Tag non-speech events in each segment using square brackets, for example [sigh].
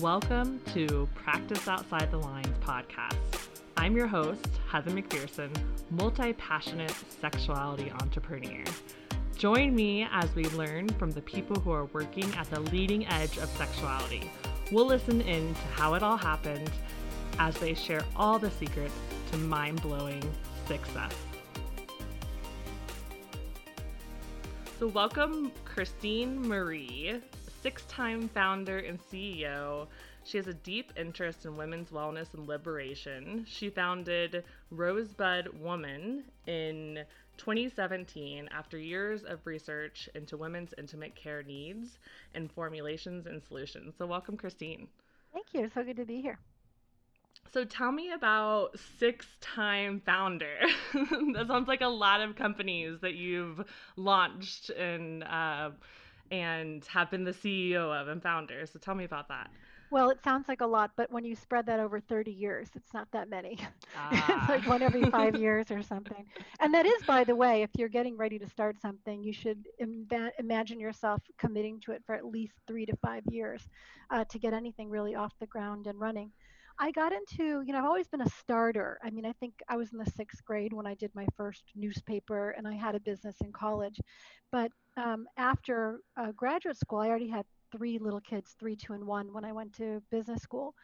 Welcome to Practice Outside the Lines podcast. I'm your host, Heather McPherson, multi passionate sexuality entrepreneur. Join me as we learn from the people who are working at the leading edge of sexuality. We'll listen in to how it all happened as they share all the secrets to mind blowing success. So, welcome Christine Marie, six time founder and CEO. She has a deep interest in women's wellness and liberation. She founded Rosebud Woman in 2017 after years of research into women's intimate care needs and formulations and solutions. So, welcome, Christine. Thank you. So good to be here. So tell me about six time founder. [laughs] that sounds like a lot of companies that you've launched and uh, and have been the CEO of and founder. So tell me about that. Well, it sounds like a lot, but when you spread that over 30 years, it's not that many. Ah. [laughs] it's like one every five years or something. And that is, by the way, if you're getting ready to start something, you should Im- imagine yourself committing to it for at least three to five years uh, to get anything really off the ground and running. I got into, you know, I've always been a starter. I mean, I think I was in the sixth grade when I did my first newspaper and I had a business in college. But um, after uh, graduate school, I already had three little kids, three, two, and one, when I went to business school.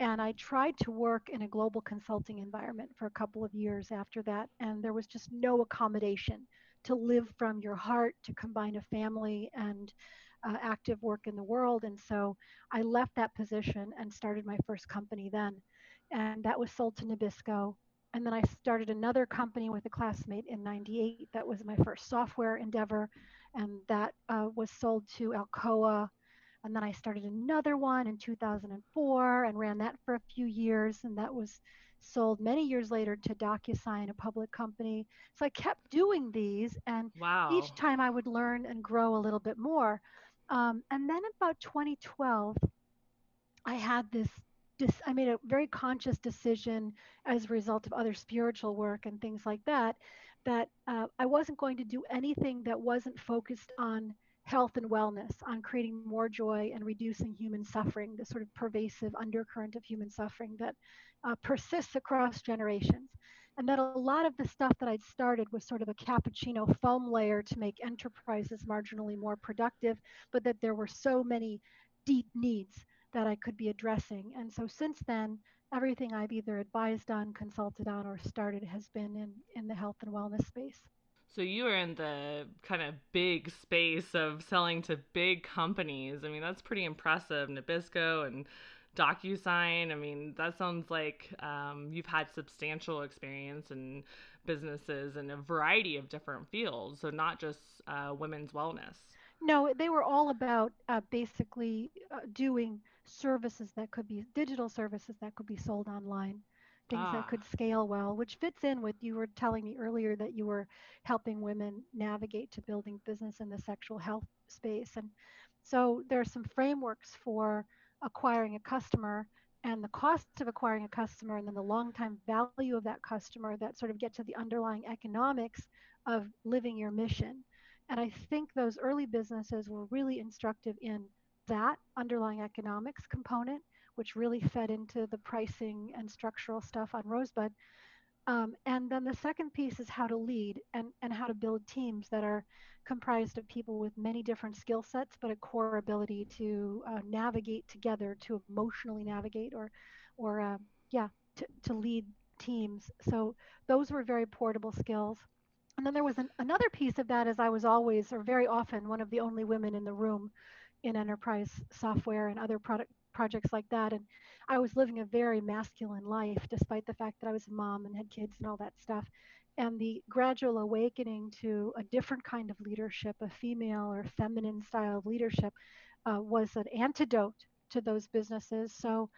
And I tried to work in a global consulting environment for a couple of years after that. And there was just no accommodation to live from your heart, to combine a family and uh, active work in the world. And so I left that position and started my first company then. And that was sold to Nabisco. And then I started another company with a classmate in 98. That was my first software endeavor. And that uh, was sold to Alcoa. And then I started another one in 2004 and ran that for a few years. And that was sold many years later to DocuSign, a public company. So I kept doing these. And wow. each time I would learn and grow a little bit more. Um, and then about 2012, I had this, this, I made a very conscious decision as a result of other spiritual work and things like that, that uh, I wasn't going to do anything that wasn't focused on health and wellness, on creating more joy and reducing human suffering, the sort of pervasive undercurrent of human suffering that uh, persists across generations and that a lot of the stuff that I'd started was sort of a cappuccino foam layer to make enterprises marginally more productive, but that there were so many deep needs that I could be addressing. And so since then, everything I've either advised on, consulted on, or started has been in, in the health and wellness space. So you are in the kind of big space of selling to big companies. I mean, that's pretty impressive. Nabisco and DocuSign. I mean, that sounds like um, you've had substantial experience in businesses in a variety of different fields, so not just uh, women's wellness. No, they were all about uh, basically uh, doing services that could be digital services that could be sold online, things Ah. that could scale well, which fits in with you were telling me earlier that you were helping women navigate to building business in the sexual health space. And so there are some frameworks for acquiring a customer and the cost of acquiring a customer and then the long time value of that customer that sort of get to the underlying economics of living your mission. And I think those early businesses were really instructive in that underlying economics component, which really fed into the pricing and structural stuff on Rosebud. Um, and then the second piece is how to lead and, and how to build teams that are comprised of people with many different skill sets, but a core ability to uh, navigate together, to emotionally navigate, or, or uh, yeah, to, to lead teams. So those were very portable skills. And then there was an, another piece of that, as I was always, or very often, one of the only women in the room in enterprise software and other product projects like that. And I was living a very masculine life, despite the fact that I was a mom and had kids and all that stuff. And the gradual awakening to a different kind of leadership, a female or feminine style of leadership, uh, was an antidote to those businesses. So,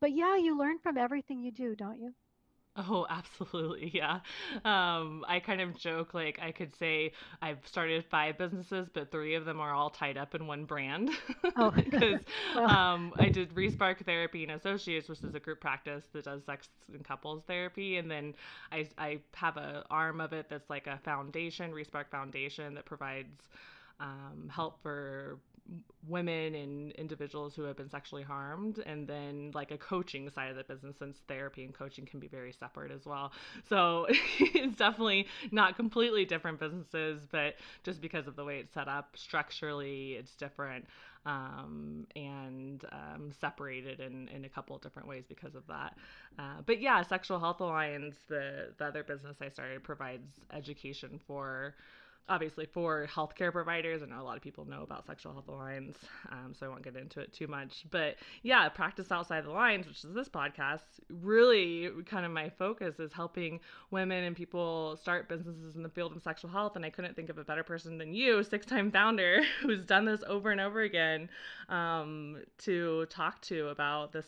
but yeah, you learn from everything you do, don't you? Oh, [laughs] absolutely. Yeah. Um, I kind of joke like I could say I've started five businesses, but three of them are all tied up in one brand. Oh. [laughs] Because [laughs] Well. um, I did Respark Therapy and Associates, which is a group practice that does sex and couples therapy. And then I, I have a arm of it that's like a foundation, Respark Foundation, that provides um, help for women and individuals who have been sexually harmed. And then like a coaching side of the business since therapy and coaching can be very separate as well. So [laughs] it's definitely not completely different businesses but just because of the way it's set up structurally it's different um, and um, separated in, in a couple of different ways because of that. Uh, but yeah sexual health alliance the, the other business i started provides education for obviously for healthcare providers. I know a lot of people know about sexual health alliance, um, so I won't get into it too much. But yeah, practice outside the lines, which is this podcast, really kind of my focus is helping women and people start businesses in the field of sexual health. And I couldn't think of a better person than you, six-time founder, [laughs] who's done this over and over again, um, to talk to about this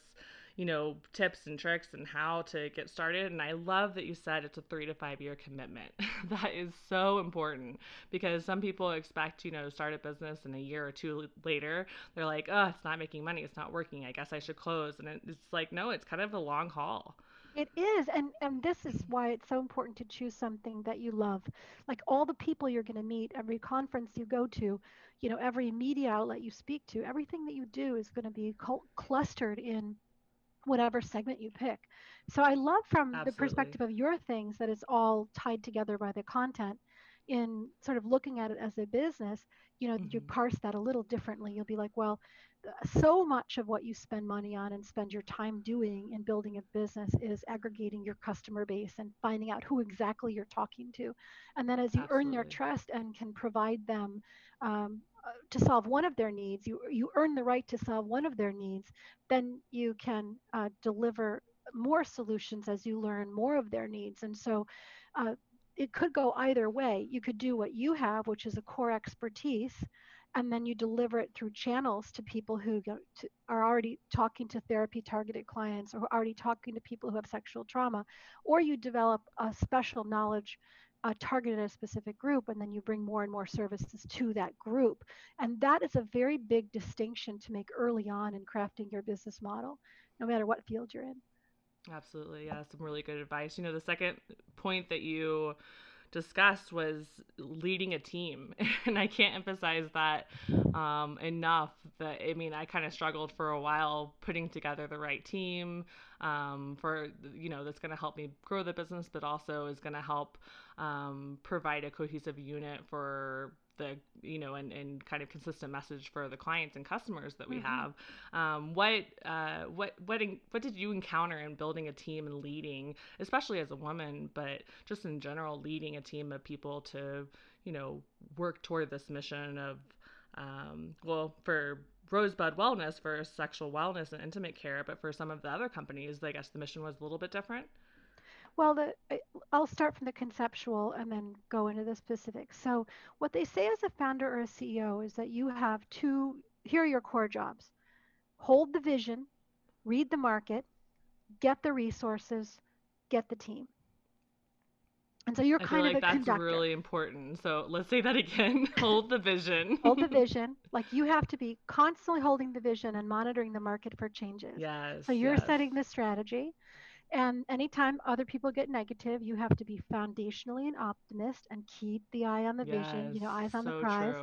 you know, tips and tricks and how to get started. And I love that you said it's a three to five year commitment. [laughs] that is so important because some people expect, you know, start a business and a year or two later, they're like, oh, it's not making money. It's not working. I guess I should close. And it's like, no, it's kind of a long haul. It is, and and this is why it's so important to choose something that you love. Like all the people you're going to meet, every conference you go to, you know, every media outlet you speak to, everything that you do is going to be cl- clustered in whatever segment you pick. So I love from Absolutely. the perspective of your things that it's all tied together by the content in sort of looking at it as a business, you know, mm-hmm. you parse that a little differently. You'll be like, well, so much of what you spend money on and spend your time doing in building a business is aggregating your customer base and finding out who exactly you're talking to. And then as you Absolutely. earn their trust and can provide them um, uh, to solve one of their needs, you, you earn the right to solve one of their needs, then you can uh, deliver more solutions as you learn more of their needs. And so uh, it could go either way. You could do what you have, which is a core expertise, and then you deliver it through channels to people who to, are already talking to therapy targeted clients or already talking to people who have sexual trauma, or you develop a special knowledge uh, targeted at a specific group and then you bring more and more services to that group. And that is a very big distinction to make early on in crafting your business model no matter what field you're in. Absolutely yeah some really good advice. You know the second point that you discussed was leading a team. [laughs] And i can't emphasize that um, enough that i mean i kind of struggled for a while putting together the right team um, for you know that's going to help me grow the business but also is going to help um, provide a cohesive unit for the you know and, and kind of consistent message for the clients and customers that we mm-hmm. have um, what uh, what what what did you encounter in building a team and leading especially as a woman but just in general leading a team of people to you know work toward this mission of um, well for Rosebud Wellness for sexual wellness and intimate care, but for some of the other companies, I guess the mission was a little bit different. Well, the, I'll start from the conceptual and then go into the specifics. So, what they say as a founder or a CEO is that you have two, here are your core jobs hold the vision, read the market, get the resources, get the team. And so you're I kind of like a that's conductor. really important. So let's say that again. [laughs] hold the vision. [laughs] hold the [laughs] vision. Like you have to be constantly holding the vision and monitoring the market for changes. Yes. So you're yes. setting the strategy. And anytime other people get negative, you have to be foundationally an optimist and keep the eye on the yes, vision, you know, eyes on so the prize.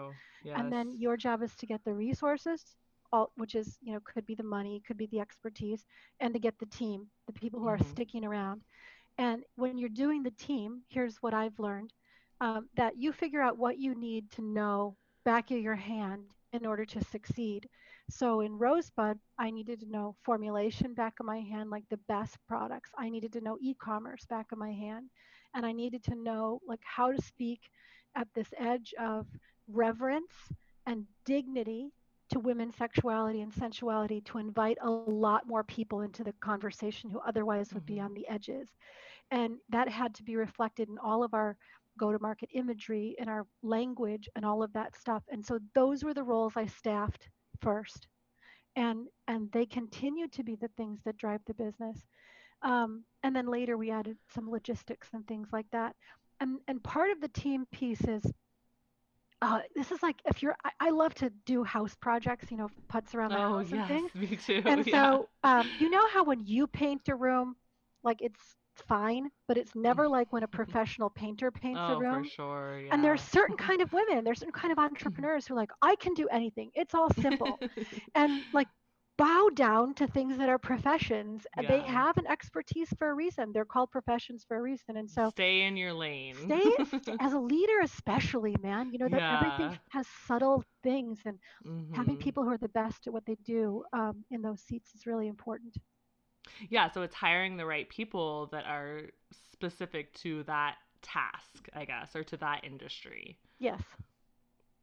Yes. And then your job is to get the resources, all, which is, you know, could be the money, could be the expertise, and to get the team, the people who mm-hmm. are sticking around. And when you're doing the team, here's what I've learned um, that you figure out what you need to know back of your hand in order to succeed. So in Rosebud, I needed to know formulation back of my hand, like the best products. I needed to know e-commerce back of my hand, and I needed to know like how to speak at this edge of reverence and dignity to women's sexuality and sensuality to invite a lot more people into the conversation who otherwise would mm-hmm. be on the edges. And that had to be reflected in all of our go to market imagery in our language and all of that stuff. And so those were the roles I staffed first and and they continue to be the things that drive the business um, and then later we added some logistics and things like that and and part of the team piece is uh, this is like if you're I, I, love to do house projects you know putts around the oh, house yes, and things me too and [laughs] yeah. so um, you know how when you paint a room like it's fine, but it's never like when a [laughs] professional painter paints a Oh, for room. sure. And there's Yeah. certain [laughs] kind of women, there's certain kind of entrepreneurs who are like, I can do anything. It's all simple. [laughs] And like bow down to things that are professions. and They have an expertise for a reason. They're called professions for a reason. And so Stay in your lane. stay as a leader especially, man, you know that everything has subtle things and having hmm people who are the best at what they do um, in those seats is really important. Yeah, so it's hiring the right people that are specific to that task, I guess, or to that industry. Yes.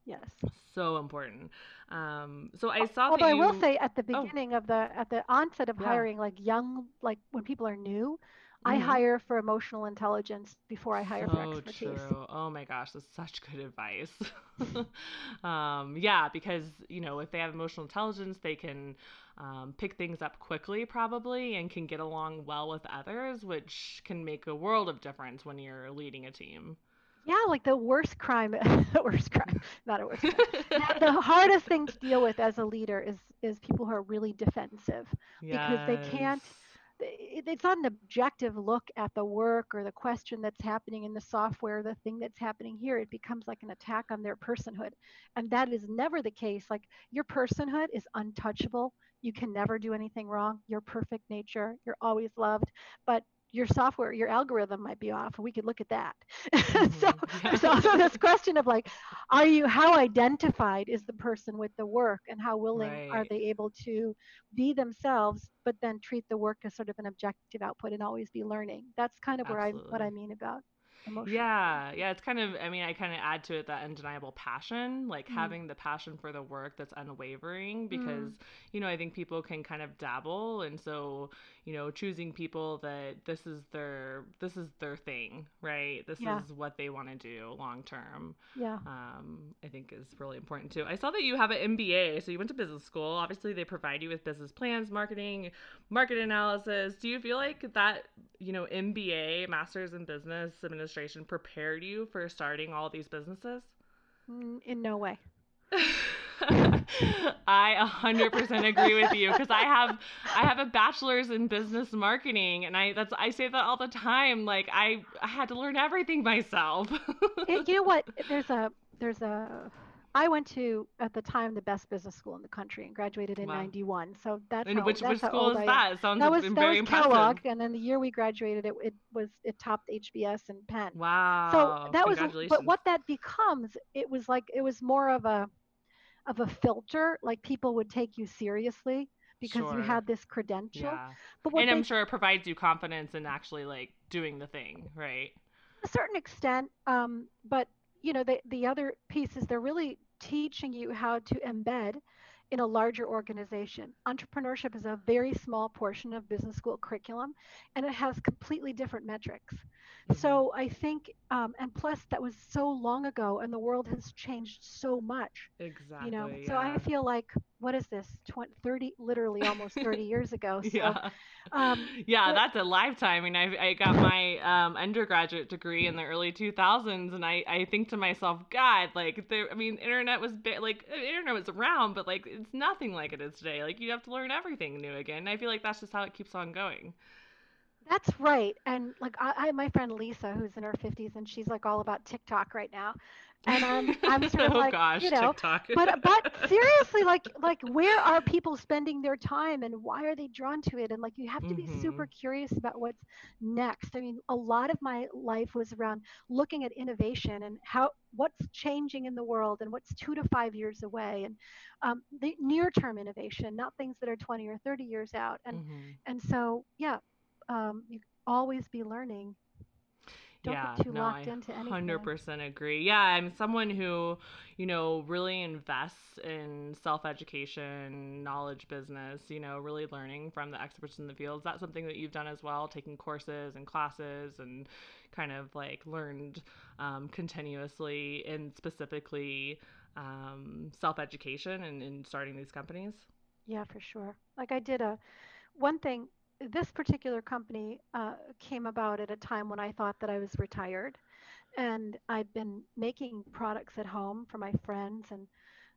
Yes. So important. Um, so I saw Although I will say at the Oh, beginning of the at the onset of yeah. hiring, like young, like when people are new, I hmm hire for emotional intelligence before I hire for So expertise. true. Oh my gosh, that's such good advice. [laughs] um, yeah, because you know if they have emotional intelligence, they can um, pick things up quickly, probably, and can get along well with others, which can make a world of difference when you're leading a team. Yeah, like the worst crime, [laughs] the worst crime, not a worst crime. [laughs] The, hardest thing to deal with as a leader is is people who are really defensive because they can't it's not an objective look at the work or the question that's happening in the software, the thing that's happening here. It becomes like an attack on their personhood. And that is never the case. Like your personhood is untouchable. You can never do anything wrong. Your perfect nature, you're always loved. But your software, your algorithm might be off, and we could look at that. [laughs] so hmm [laughs] there's also this [laughs] question of like, are you how identified is the person with the work and how willing are they able to be themselves, but then treat the work as sort of an objective output and always be learning. That's kind of where I what I mean about emotional Yeah, yeah, it's kind of, I mean, I kind of add to it that undeniable passion, like Mm, having the passion for the work that's unwavering because, mm, you know, I think people can kind of dabble and so, you know, choosing people that this is their this is their thing, right? This yeah, is what they want to do long term. yeah. Um, I think is really important too. I saw that you have an MBA, so you went to business school. Obviously, they provide you with business plans, marketing, market analysis. Do you feel like that, you know, MBA, Masters in Business Administration, prepared you for starting all these businesses? Mm, In no way. [laughs] I 100% agree with you because I have I have a bachelor's in business marketing and I that's I say that all the time like I I had to learn everything myself. It, you know what? There's a there's a I went to at the time the best business school in the country and graduated in Wow. 91. So that's And how which which how school old is I that? Sounds That was that very was impressive. Kellogg, and then the year we graduated, it, it was it topped HBS and Penn. Wow! So that was, but what that becomes, it was like it was more of a of a filter, like people would take you seriously because you had this credential. Yeah. But what And I'm they, sure it provides you confidence in actually like doing the thing, right? a certain extent, um, but you know, the the other piece is they're really teaching you how to embed in a larger organization. Entrepreneurship is a very small portion of business school curriculum, and it has completely different metrics. hmm So I think, um, and plus that was so long ago, and the world has changed so much. exactly you know Exactly. so i feel like what is this 20, 30 literally almost 30 [laughs] years ago so Yeah. um Yeah, but that's a lifetime. I mean, I I got my um undergraduate degree in the early 2000s and I I think to myself, God, like there I mean, internet was bi- like uh, internet was around, but like it's nothing like it is today. Like you have to learn everything new again. I feel like that's just how it keeps on going. That's right and like I, I my friend lisa who's in her 50s and she's like all about tiktok right now and i'm i'm sort of [laughs] Oh like you gosh, know TikTok. [laughs] but but seriously like like where are people spending their time and why are they drawn to it and like you have to be super mhm. curious about what's next i mean a lot of my life was around looking at innovation and how what's changing in the world and what's two to five years away and um, the near term innovation not things that are 20 or 30 years out and Mhm. and so yeah um, you always be learning don't Yeah, get too no, locked I into anything 100% agree. Yeah, I'm someone who, you know, really invests in self-education, knowledge business, you know, really learning from the experts in the field. Is that something that you've done as well, taking courses and classes and kind of like learned um, continuously and specifically um, self-education and in starting these companies? yeah for sure like i did a one thing this particular company uh, came about at a time when i thought that i was retired and i'd been making products at home for my friends and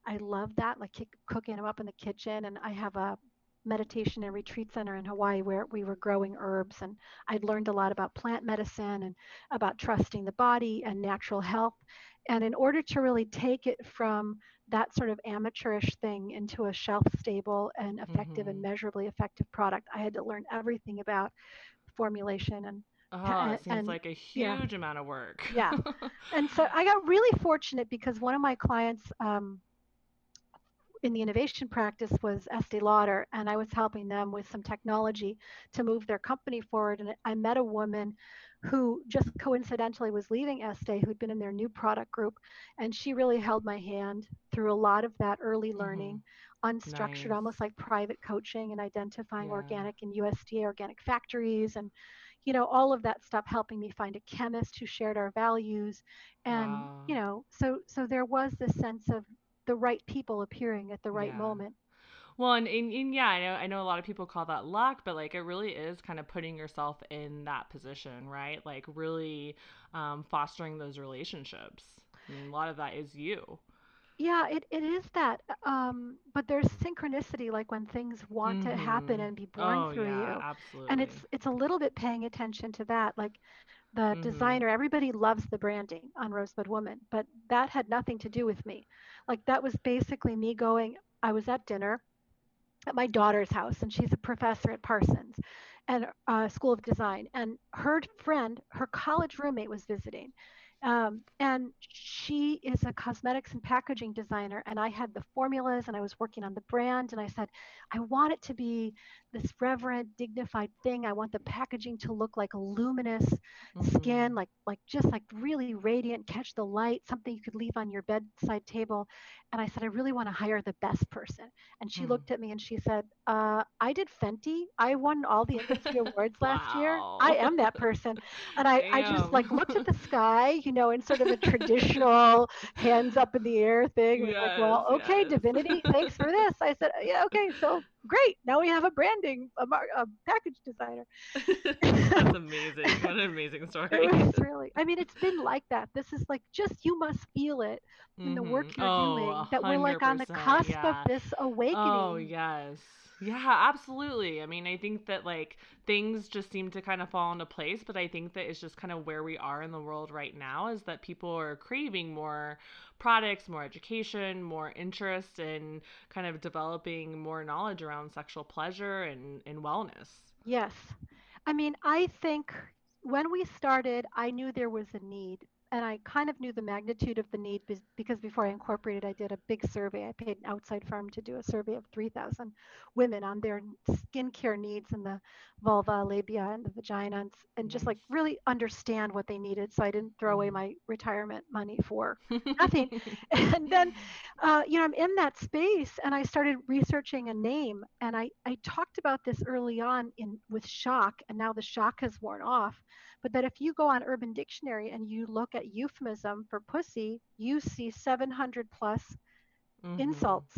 i love that like cooking them up in the kitchen and i have a meditation and retreat center in Hawaii where we were growing herbs. And I'd learned a lot about plant medicine and about trusting the body and natural health. And in order to really take it from that sort of amateurish thing into a shelf stable and effective mm-hmm. and measurably effective product, I had to learn everything about formulation and Oh, it seems and, like a huge yeah. amount of work. yeah. [laughs] And so I got really fortunate because one of my clients um, in the innovation practice was Estee Lauder, and I was helping them with some technology to move their company forward. And I met a woman who just coincidentally was leaving Estee, who'd been in their new product group, and she really held my hand through a lot of that early mm-hmm. learning, mm-hmm. unstructured, nice. almost like private coaching and identifying yeah. organic and USDA organic factories and you know all of that stuff helping me find a chemist who shared our values and wow. you know so so there was this sense of the right people appearing at the right yeah. moment. Well, and, and, and, yeah, I know I know a lot of people call that luck, but like it really is kind of putting yourself in that position, right? Like really um, fostering those relationships. I mean, a lot of that is you. Yeah, it, it is that. Um, but there's synchronicity, like when things want mm-hmm. to happen mm-hmm. and be born oh, through yeah, you. Absolutely. And it's it's a little bit paying attention to that. Like the mm-hmm. designer, everybody loves the branding on Rosebud Woman, but that had nothing to do with me. Like that was basically me going, I was at dinner at my daughter's house, and she's a professor at Parsons and uh, School of Design. And her friend, her college roommate, was visiting. Um, and she is a cosmetics and packaging designer. And I had the formulas and I was working on the brand. And I said, I want it to be this reverent, dignified thing. I want the packaging to look like luminous mm-hmm. skin, like like just like really radiant, catch the light, something you could leave on your bedside table. And I said, I really want to hire the best person. And she mm-hmm. looked at me and she said, uh, I did Fenty. I won all the industry [laughs] awards last wow. year. I am that person. And I, I just like looked at the sky, [laughs] you know, in sort of a traditional [laughs] hands up in the air thing. Yes, like, well, okay, yes. divinity, thanks for [laughs] this. I said, yeah, okay, so great. Now we have a branding, a, mar- a package designer. [laughs] That's amazing. What an amazing story. It was really, I mean, it's been like that. This is like just, you must feel it in mm-hmm. the work mm-hmm. you're oh, doing that we're like on the cusp yeah. of this awakening. Oh, yes. Yeah, absolutely. I mean, I think that like things just seem to kind of fall into place, but I think that it's just kind of where we are in the world right now is that people are craving more products, more education, more interest in kind of developing more knowledge around sexual pleasure and, and wellness. Yes. I mean, I think when we started, I knew there was a need and I kind of knew the magnitude of the need because before I incorporated, I did a big survey. I paid an outside firm to do a survey of 3,000 women on their skincare needs in the vulva, labia, and the vagina, and, and just like really understand what they needed. So I didn't throw away mm-hmm. my retirement money for nothing. [laughs] [laughs] and then, uh, you know, I'm in that space, and I started researching a name, and I I talked about this early on in with shock, and now the shock has worn off but that if you go on Urban Dictionary and you look at euphemism for pussy, you see 700 plus mm-hmm. insults.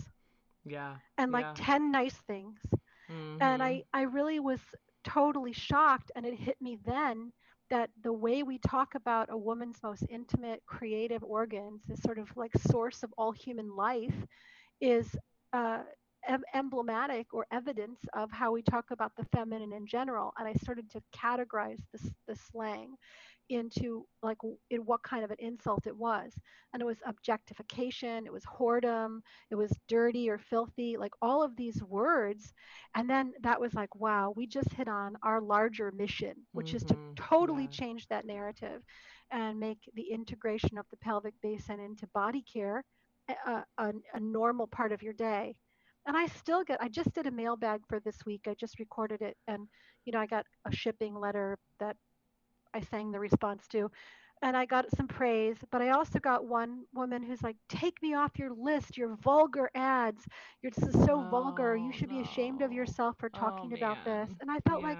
Yeah. And like yeah. 10 nice things. Mm-hmm. And I, I really was totally shocked. And it hit me then that the way we talk about a woman's most intimate creative organs, this sort of like source of all human life, is uh, em- emblematic or evidence of how we talk about the feminine in general. And I started to categorize the, the slang into like in what kind of an insult it was and it was objectification it was whoredom it was dirty or filthy like all of these words and then that was like wow we just hit on our larger mission which mm-hmm. is to mm-hmm. totally yeah. change that narrative and make the integration of the pelvic basin into body care a, a, a normal part of your day and I still get I just did a mailbag for this week. I just recorded it and you know, I got a shipping letter that I sang the response to and I got some praise, but I also got one woman who's like, "Take me off your list. You're vulgar ads. You're just so oh, vulgar. You should no. be ashamed of yourself for talking oh, about this." And I felt yeah. like,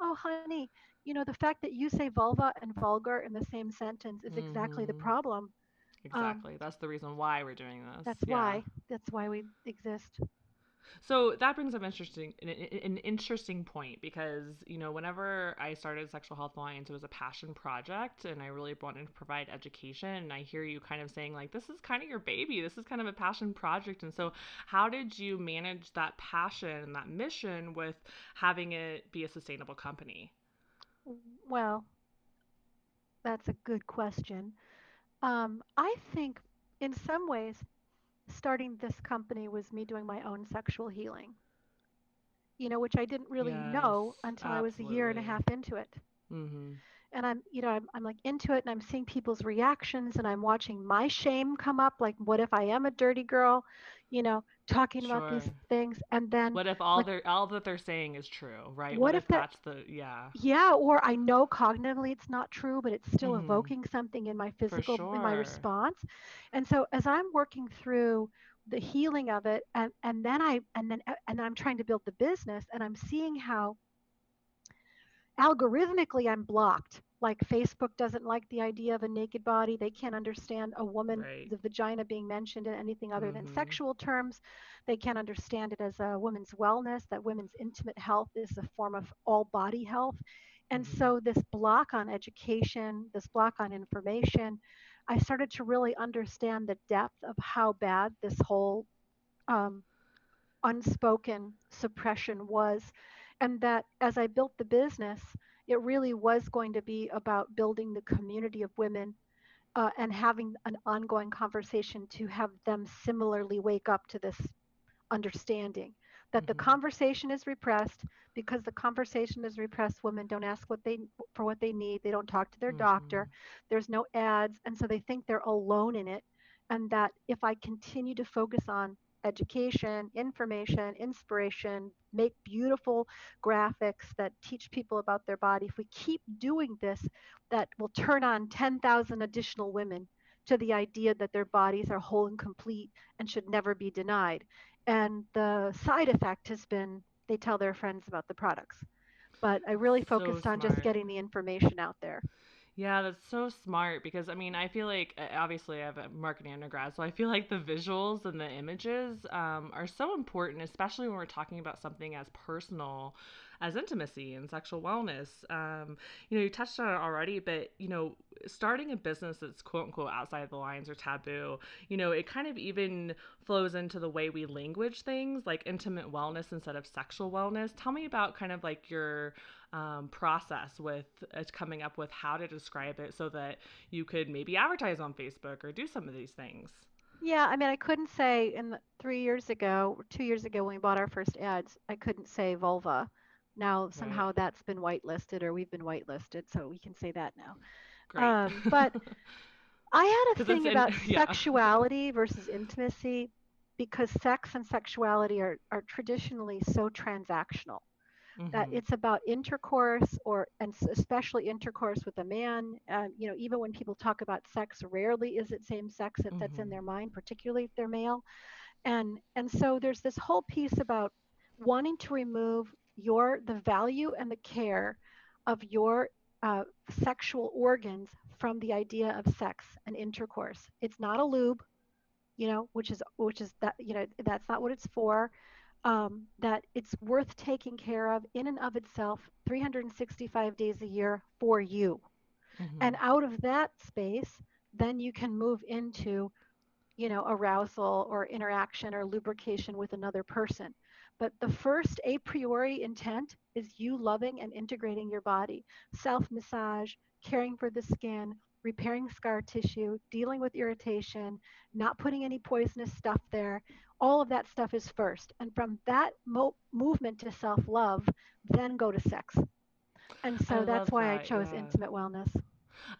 "Oh, honey, you know, the fact that you say vulva and vulgar in the same sentence is mm-hmm. exactly the mm-hmm. problem." Um, exactly. Um, that's the reason why we're doing this. That's yeah. why. That's why we exist. So that brings up interesting an, an, interesting point because you know whenever I started Sexual Health Alliance, it was a passion project, and I really wanted to provide education. And I hear you kind of saying like this is kind of your baby, this is kind of a passion project. And so, how did you manage that passion and that mission with having it be a sustainable company? Well, that's a good question. Um, I think in some ways starting this company was me doing my own sexual healing. You know, which I didn't really Yes, know until I was a year and a half into it. Mm-hmm. And I'm, you know, I'm, I'm like into it and I'm seeing people's reactions and I'm watching my shame come up. Like, what if I am a dirty girl? You know, talking about these things. And then, What if all like, they're all that they're saying is true, right? What what if if that that's the yeah. Yeah, or I know cognitively it's not true, but it's still Mm-hmm. evoking something in my physical, in my response. And so as I'm working through the healing of it, and and then I and then and then I'm trying to build the business, and I'm seeing how algorithmically I'm blocked. Like Facebook doesn't like the idea of a naked body. They can't understand a woman, Right. the vagina being mentioned in anything other than Mm-hmm. sexual terms. They can't understand it as a woman's wellness, that women's intimate health is a form of all body health. And Mm-hmm. so this block on education, this block on information, I started to really understand the depth of how bad this whole um, unspoken suppression was. And that as I built the business, it really was going to be about building the community of women uh, and having an ongoing conversation to have them similarly wake up to this understanding that the Mm-hmm. conversation is repressed. Because the conversation is repressed women don't ask what they for what they need. They don't talk to their Mm-hmm. doctor there's no ads. And so they think they're alone in it. And that if i continue to focus on education information inspiration make beautiful graphics that teach people about their body if we keep doing this that will turn on 10,000 additional women to the idea that their bodies are whole and complete and should never be denied and the side effect has been they tell their friends about the products. But I really So focused on just getting the information out there. Yeah, that's so smart because I mean, I feel like uh, obviously I have a marketing undergrad, so I feel like the visuals and the images um, are so important, especially when we're talking about something as personal as intimacy and sexual wellness. Um, you know, you touched on it already, but you know, starting a business that's quote unquote outside the lines or taboo, you know, it kind of even flows into the way we language things like intimate wellness instead of sexual wellness. Tell me about kind of like your um, process with uh, coming up with how to describe it so that you could maybe advertise on Facebook or do some of these things. Yeah, I mean, I couldn't say in the, three years ago, two years ago when we bought our first ads, I couldn't say vulva. Now Right. somehow that's been whitelisted or we've been whitelisted, so we can say that now. Um, but [laughs] I had a thing in, about [laughs] yeah. sexuality versus intimacy because sex and sexuality are, are traditionally so transactional. that mm-hmm. it's about intercourse or and especially intercourse with a man um, you know even when people talk about sex rarely is it same sex if that's in Mm-hmm. their mind particularly if they're male and and so there's this whole piece about wanting to remove your the value and the care of your uh, sexual organs from the idea of sex and intercourse it's not a lube you know which is which is that you know that's not what it's for um, that it's worth taking care of in and of itself 365 days a year for you. Mm-hmm. And out of that space, then you can move into, you know, arousal or interaction or lubrication with another person. But the first a priori intent is you loving and integrating your body, self massage, caring for the skin, repairing scar tissue, dealing with irritation, not putting any poisonous stuff there. All of that stuff is first. And from that mo- movement to self love, then go to sex. And I so that's love why I chose Yeah. intimate wellness.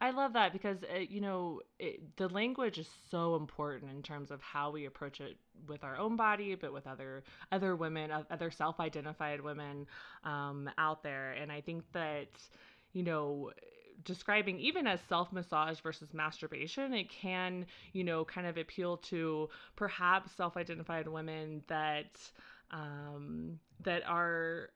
I love that because uh, you know it, the language is so important in terms of how we approach it with our own body, but with other other women, other self-identified women um, out there. And I think that you know describing even as self massage versus masturbation, it can you know kind of appeal to perhaps self-identified women that um, that are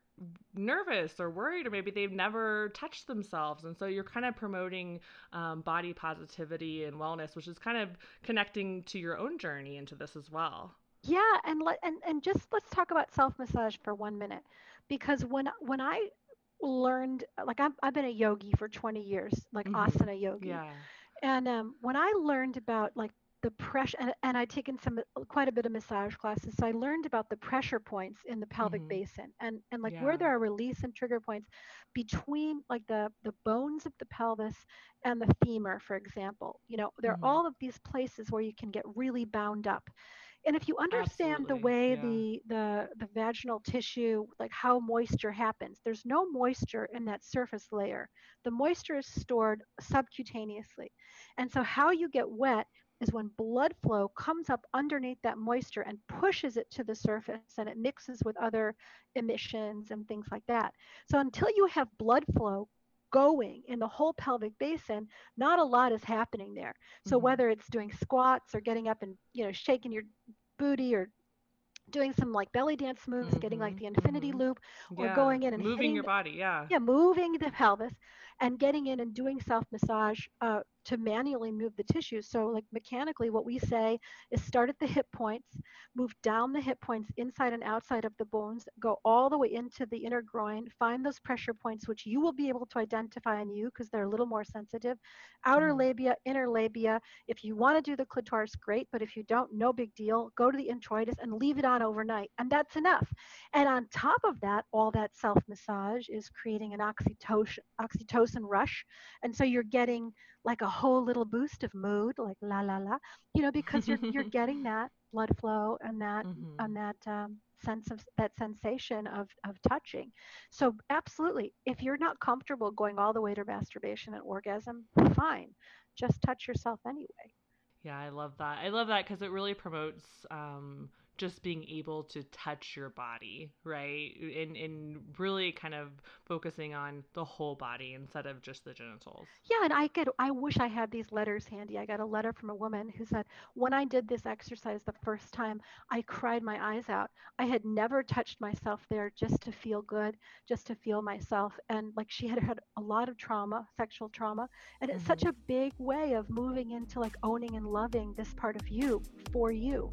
nervous or worried or maybe they've never touched themselves and so you're kind of promoting um, body positivity and wellness which is kind of connecting to your own journey into this as well Yeah, and let and and just let's talk about self massage for one minute, because when when I learned like I've I've been a yogi for 20 years, like Mm-hmm. asana yogi, Yeah. and um, when I learned about like the pressure, and, and I'd taken some quite a bit of massage classes, so I learned about the pressure points in the pelvic Mm-hmm. basin, and and like where there are release and trigger points between like the the bones of the pelvis and the femur, for example. You know, there are Mm-hmm. all of these places where you can get really bound up and if you understand the way Yeah. the the the vaginal tissue like how moisture happens there's no moisture in that surface layer the moisture is stored subcutaneously and so how you get wet is when blood flow comes up underneath that moisture and pushes it to the surface and it mixes with other emissions and things like that so until you have blood flow going in the whole pelvic basin not a lot is happening there so Mm-hmm. whether it's doing squats or getting up and you know shaking your booty or doing some like belly dance moves, getting like Mm-hmm. the infinity Mm-hmm. loop, or Yeah. going in and Moving your body. Yeah. yeah, moving the pelvis and getting in and doing self massage uh, to manually move the tissues. So, like mechanically, what we say is start at the hip points, move down the hip points inside and outside of the bones, go all the way into the inner groin, find those pressure points, which you will be able to identify in you because they're a little more sensitive. Outer Mm-hmm. labia, inner labia. If you want to do the clitoris, great, but if you don't, no big deal. Go to the introitus and leave it on overnight, and that's enough. And on top of that, all that self massage is creating an oxytocin, oxytocin rush. And so you're getting like a whole little boost of mood, like la la la, you know, because you're you're [laughs] getting that blood flow and that mm-hmm. and that um, sense of that sensation of of touching. So absolutely, if you're not comfortable going all the way to masturbation and orgasm, fine, just touch yourself anyway. Yeah, I love that. I love that because it really promotes um, just being able to touch your body, right? And, and really kind of focusing on the whole body instead of just the genitals. Yeah, and I get I wish I had these letters handy. I got a letter from a woman who said, "When I did this exercise the first time, I cried my eyes out. I had never touched myself there just to feel good, just to feel myself." And like she had had a lot of trauma, sexual trauma, and it's such Mm-hmm. a big way of moving into like owning and loving this part of you for you.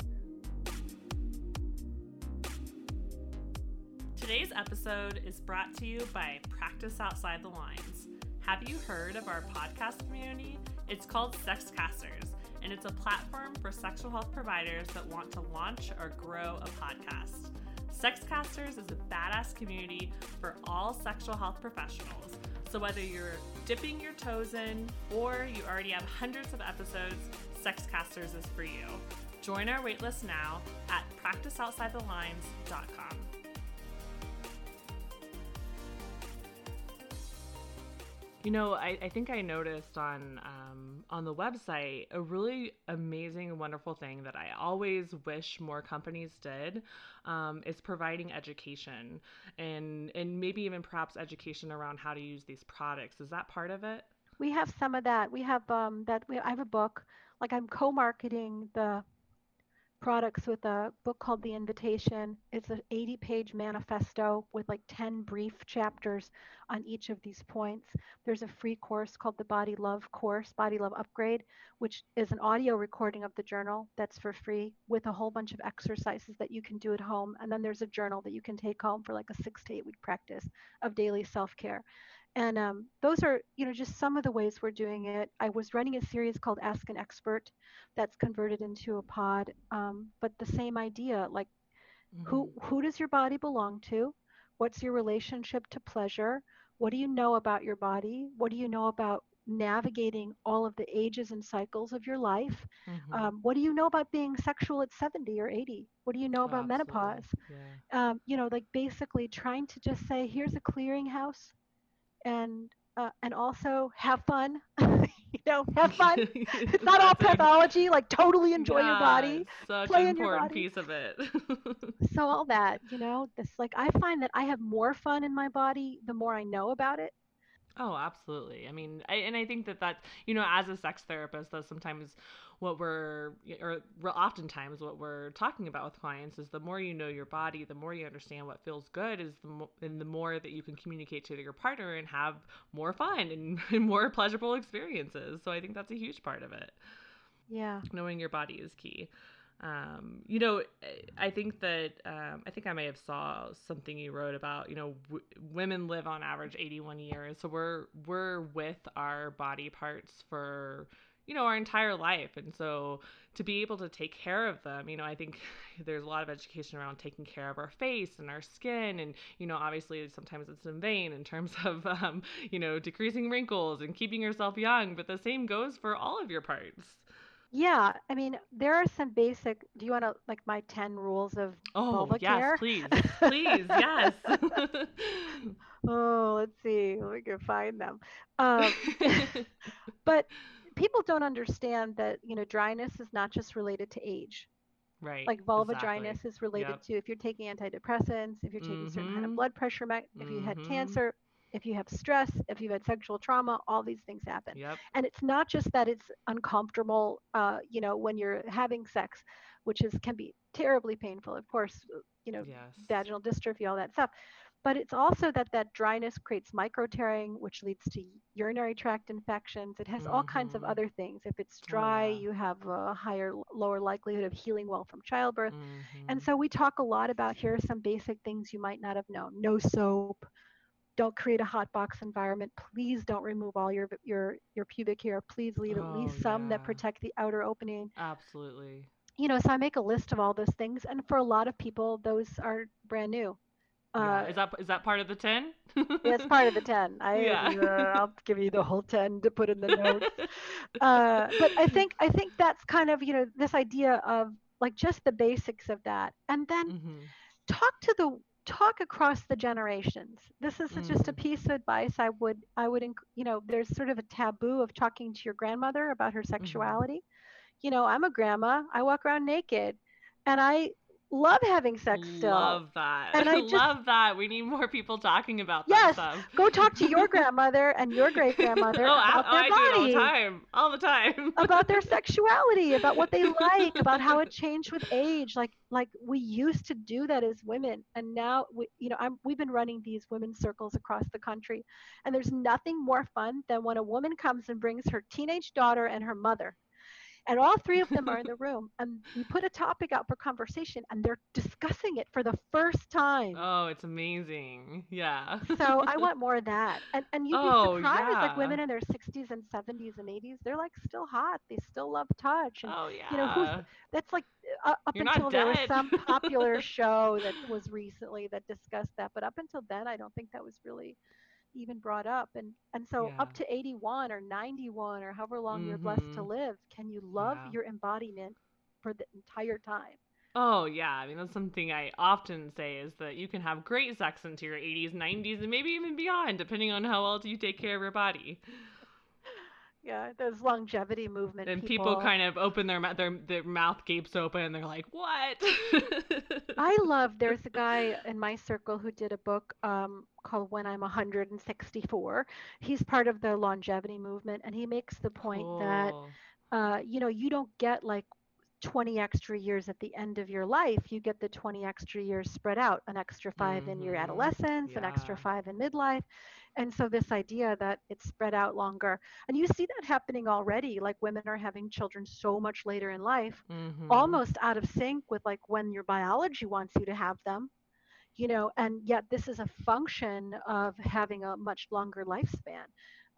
Today's episode is brought to you by Practice Outside the Lines. Have you heard of our podcast community? It's called Sexcasters, and it's a platform for sexual health providers that want to launch or grow a podcast. Sexcasters is a badass community for all sexual health professionals. So whether you're dipping your toes in or you already have hundreds of episodes, Sexcasters is for you. Join our waitlist now at practiceoutsidethelines.com. You know, I, I think I noticed on um, on the website a really amazing and wonderful thing that I always wish more companies did um, is providing education and and maybe even perhaps education around how to use these products. Is that part of it? We have some of that. We have um that we I have a book like I'm co-marketing the products with a book called The Invitation. It's an 80 page manifesto with like 10 brief chapters on each of these points. There's a free course called the Body Love course, Body Love Upgrade, which is an audio recording of the journal that's for free with a whole bunch of exercises that you can do at home. And then there's a journal that you can take home for like a six to eight week practice of daily self care. And um, those are, you know, just some of the ways we're doing it. I was running a series called Ask an Expert that's converted into a pod. Um, but the same idea, like who Mm-hmm. who does your body belong to? What's your relationship to pleasure? What do you know about your body? What do you know about navigating all of the ages and cycles of your life? Mm-hmm. Um, what do you know about being sexual at 70 or 80? What do you know about absolutely. menopause? Yeah. Um, you know, like basically trying to just say, here's a clearinghouse and uh, and also have fun. [laughs] you know, have [laughs] fun. It's not all pathology. Like totally enjoy your body, such play an in your important body. piece of it. [laughs] So all that, you know, this like I find that I have more fun in my body the more I know about it. Oh, absolutely. I mean, I, and I think that that you know, as a sex therapist, that's sometimes what we're, or oftentimes what we're talking about with clients is the more you know your body, the more you understand what feels good, is the mo- and the more that you can communicate to your partner and have more fun and, [laughs] and more pleasurable experiences. So I think that's a huge part of it. Yeah. Knowing your body is key. um, you know, I think that um, I think I may have saw something you wrote about. You know, w- women live on average 81 years, so we're we're with our body parts for you know our entire life, and so to be able to take care of them, you know, I think [laughs] there's a lot of education around taking care of our face and our skin, and you know, obviously sometimes it's in vain in terms [laughs] of um, you know decreasing wrinkles and keeping yourself young, but the same goes for all of your parts. Yeah, I mean, there are some basic. Do you want to like my 10 rules of Oh, vulva yes, care? please. Please, [laughs] yes. Oh, let's see we can find them. Um, but people don't understand that, you know, dryness is not just related to age. Right, Like vulva exactly. dryness is related Yep. to if you're taking antidepressants, if you're taking certain kind of Mhm. blood pressure, me- if you had Mhm. cancer, if you have stress, if you've had sexual trauma, all these things happen. Yep. And it's not just that it's uncomfortable, uh, you know, when you're having sex, which is can be terribly painful. Of course, uh, you know, Yes. vaginal dystrophy, all that stuff. But it's also that that dryness creates micro tearing, which leads to urinary tract infections. It has all kinds of Mhm. other things. If it's Oh dry, yeah. you have a higher, lower likelihood of healing well from childbirth. And Mhm. so we talk a lot about here are some basic things you might not have known. No soap. Don't create a hot box environment. Please don't remove all your your your pubic hair. Please leave at Oh least some that protect the outer opening. Absolutely. You know, so I make a list of all those things, and for a lot of people, those are brand new. Yeah. Uh, Is that is that part of the 10? it's part of the 10. [laughs] I Yeah. I'll give you the whole 10 to put in the notes. [laughs] Uh, but I think I think [laughs] that's kind of you know this idea of like just the basics of that, and then Mhm. talk to the talk across the generations this is just a Mm. piece of advice i would i would you know there's sort of a taboo of talking to your grandmother about her Mhm. sexuality you know i'm a grandma i walk around naked and i love having sex still Love that. and i [laughs] just Love that. We need more people talking about that yes stuff. go talk to your [laughs] grandmother and your great grandmother oh, I, about oh, their I do it all the time. All the time. about their sexuality about what they [laughs] like about how it changed with age like like we used to do that as women and now we you know I'm we've been running these women's circles across the country and there's nothing more fun than when a woman comes and brings her teenage daughter and her mother and all three of them are in the room and we put a topic out for conversation and they're discussing it for the first time Oh, it's amazing. Yeah. so I [laughs] want more of that. And and you'd be Oh, surprised, like women in their 60s and 70s and 80s, they're like still hot. They still love touch. And Oh, yeah you know, who's that's like uh, up You're until there was some popular [laughs] show that was recently that discussed that, but up until then, I don't think that was really even brought up. And and so Yeah. up to 81 or 91 or however long you're blessed to Mhm. live, can you love Yeah. your embodiment for the entire time? Oh, yeah. I mean, that's something I often say is that you can have great sex into your 80s, 90s, and maybe even beyond, depending on how well you take care of your body. Yeah, those longevity movement And people people kind of open their mouth, their their mouth gapes open, and they're like, "What?" [laughs] I love, there's a guy in my circle who did a book um, called When I'm 164. He's part of the longevity movement, and he makes the point that, uh, you know, you don't get like 20 extra years at the end of your life. You get the 20 extra years spread out, an extra five in your Mhm. adolescence, an extra five in midlife. And so, this idea that it's spread out longer, and you see that happening already, like women are having children so much later in life Mhm. almost out of sync with like when your biology wants you to have them you know and yet this is a function of having a much longer lifespan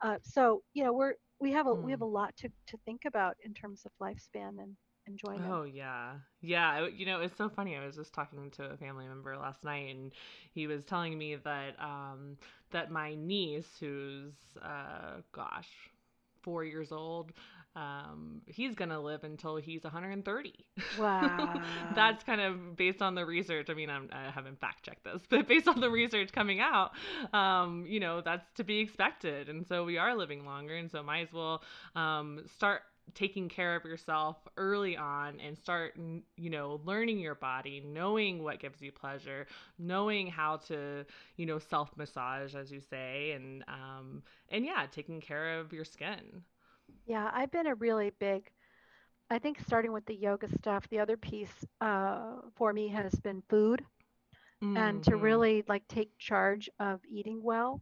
uh, so you know we're we have a we have a Hmm. lot to to think about in terms of lifespan and enjoyment Oh yeah. Yeah, you know, it's so funny. I was just talking to a family member last night and he was telling me that um that my niece who's uh gosh, 4 years old, um he's going to live until he's 130. [laughs] wow That's kind of based on the research. I mean, I'm, I haven't fact checked this, [laughs] but based on the research coming out, um, you know, that's to be expected. And so we are living longer, and so might as well um, start taking care of yourself early on and start you know learning your body knowing what gives you pleasure knowing how to you know self massage as you say and um and yeah taking care of your skin. Yeah i've been a really big i think starting with the yoga stuff the other piece uh, for me has been food and to Mhm. really like take charge of eating well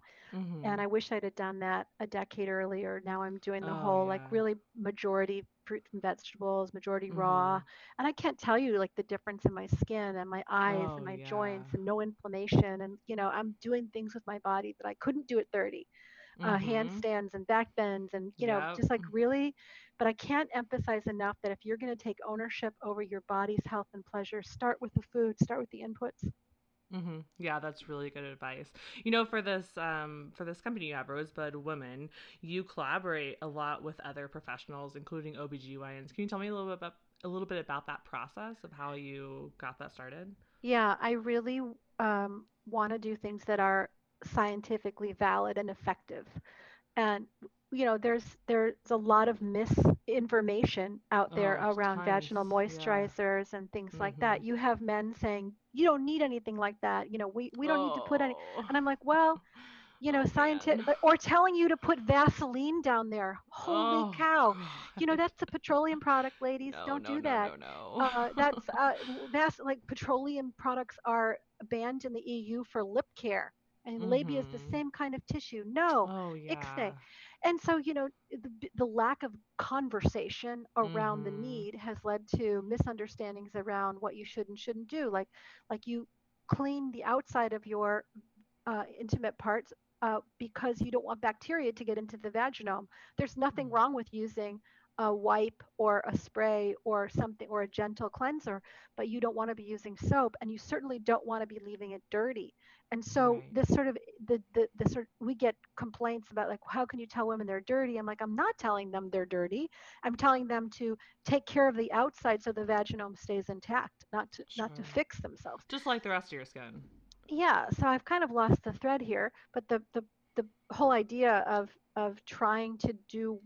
and Mhm. I wish I'd have done that a decade earlier. Now I'm doing the Oh whole like really majority fruit and vegetables, majority raw. Mhm. And I can't tell you like the difference in my skin and my eyes Oh and my yeah. joints and no inflammation. And, you know, I'm doing things with my body that I couldn't do at 30 uh, Mhm. handstands and back bends and, you know, Yep. just like really. But I can't emphasize enough that if you're going to take ownership over your body's health and pleasure, start with the food, start with the inputs. Hmm Yeah, that's really good advice. You know, for this um, for this company you have, Rosebud Women, you collaborate a lot with other professionals, including OBGYNs. Can you tell me a little bit about a little bit about that process of how you got that started? Yeah, I really um, want to do things that are scientifically valid and effective. And you know, there's there's a lot of misinformation out there Oh, around tons. vaginal Yeah. moisturizers and things like that. Mhm. You have men saying you don't need anything like that. You know, we we don't need to put any. Oh. And I'm like, [laughs] well, you know, Oh scientific or telling you to put Vaseline down there. Holy Oh cow. [laughs] You know, that's a petroleum product, ladies. No, Don't no, do no, that. no, no. Uh, that's [laughs] uh, Vas- like petroleum products are banned in the EU for lip care. And labia is the mhm. same kind of tissue. No, Oh ixnay. And so, you know, the, the lack of conversation around the Mhm. need has led to misunderstandings around what you should and shouldn't do. Like, like you clean the outside of your uh, intimate parts uh, because you don't want bacteria to get into the vaginome. There's nothing Mm. wrong with using a wipe or a spray or something or a gentle cleanser, but you don't want to be using soap and you certainly don't want to be leaving it dirty. And so Right. this sort of the, the the sort we get complaints about like how can you tell women they're dirty? I'm like I'm not telling them they're dirty. I'm telling them to take care of the outside so the vaginome stays intact, not to not to fix themselves Just like the rest of your skin. yeah so i've kind of lost the thread here but the the, the whole idea of of trying to do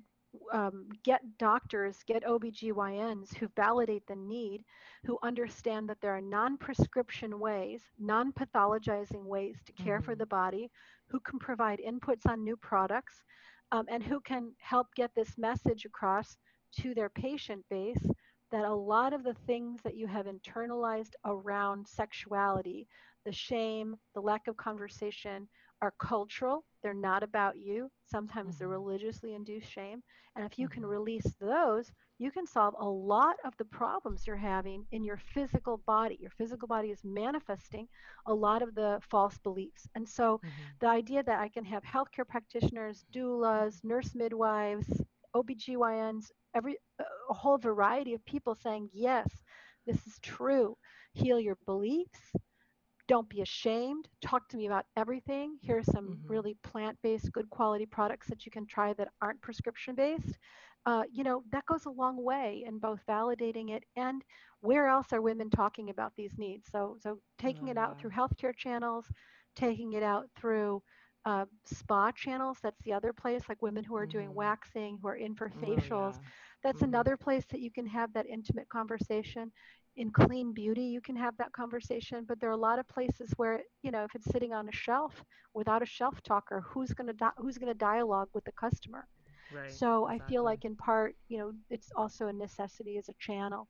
um, get doctors get obgyns who validate the need who understand that there are non-prescription ways non-pathologizing ways to care for Mhm. the body who can provide inputs on new products um, and who can help get this message across to their patient base that a lot of the things that you have internalized around sexuality the shame, the lack of conversation are cultural. They're not about you. Sometimes they're Mhm. religiously induced shame. And if you can Mhm. release those, you can solve a lot of the problems you're having in your physical body. Your physical body is manifesting a lot of the false beliefs. And so Mhm. the idea that I can have healthcare practitioners, doulas, nurse midwives, OBGYNs, every a whole variety of people saying, "Yes, this is true. Heal your beliefs, don't be ashamed. Talk to me about everything. Here are some Mhm. really plant based, good quality products that you can try that aren't prescription based. Uh, you know, that goes a long way in both validating it and where else are women talking about these needs. So, so taking Oh it out through healthcare channels, taking it out through uh, spa channels. That's the other place, like women who are doing Mhm. waxing, who are in for Oh facials. yeah. That's Mhm. another place that you can have that intimate conversation in clean beauty you can have that conversation but there are a lot of places where you know if it's sitting on a shelf without a shelf talker who's going to di- who's going to dialogue with the customer? Right. so i feel like in part you know it's also a necessity as a channel.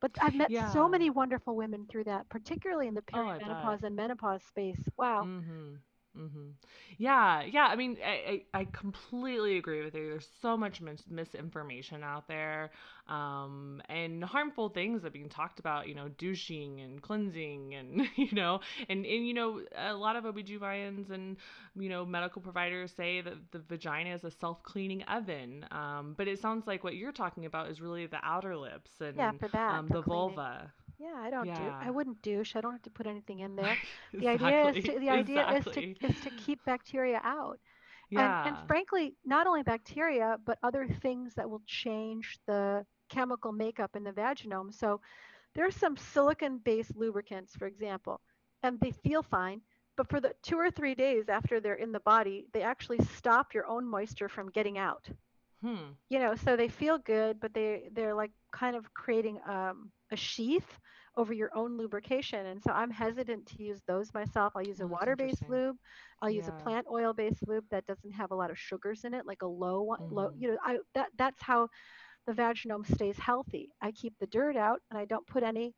But i've met so many wonderful women through that particularly in the Oh, perimenopause and menopause space. Wow. Mhm. Mhm. Yeah, yeah. I mean, I, I I completely agree with you. There's so much mis- misinformation out there, um, and harmful things that are being talked about. You know, douching and cleansing, and [laughs] you know, and and you know, a lot of OBGYNs and you know medical providers say that the vagina is a self-cleaning oven. Um, but it sounds like what you're talking about is really the outer lips and yeah for that um, the cleaning vulva. Yeah, I don't do I wouldn't douche. I don't have to put anything in there. [laughs] The idea is to the idea is to is to keep [laughs] bacteria out. And and frankly, not only bacteria, but other things that will change the chemical makeup in the vaginome. So there's some silicon-based lubricants, for example, and they feel fine, but for the two or three days after they're in the body, they actually stop your own moisture from getting out Hmm. you know so they feel good but they they're like kind of creating um, a sheath over your own lubrication and so i'm hesitant to use those myself i'll use a Oh, water-based lube i'll use a plant oil-based lube that doesn't have a lot of sugars in it like a low one low you know i that that's how the vaginome stays healthy i keep the dirt out and i don't put any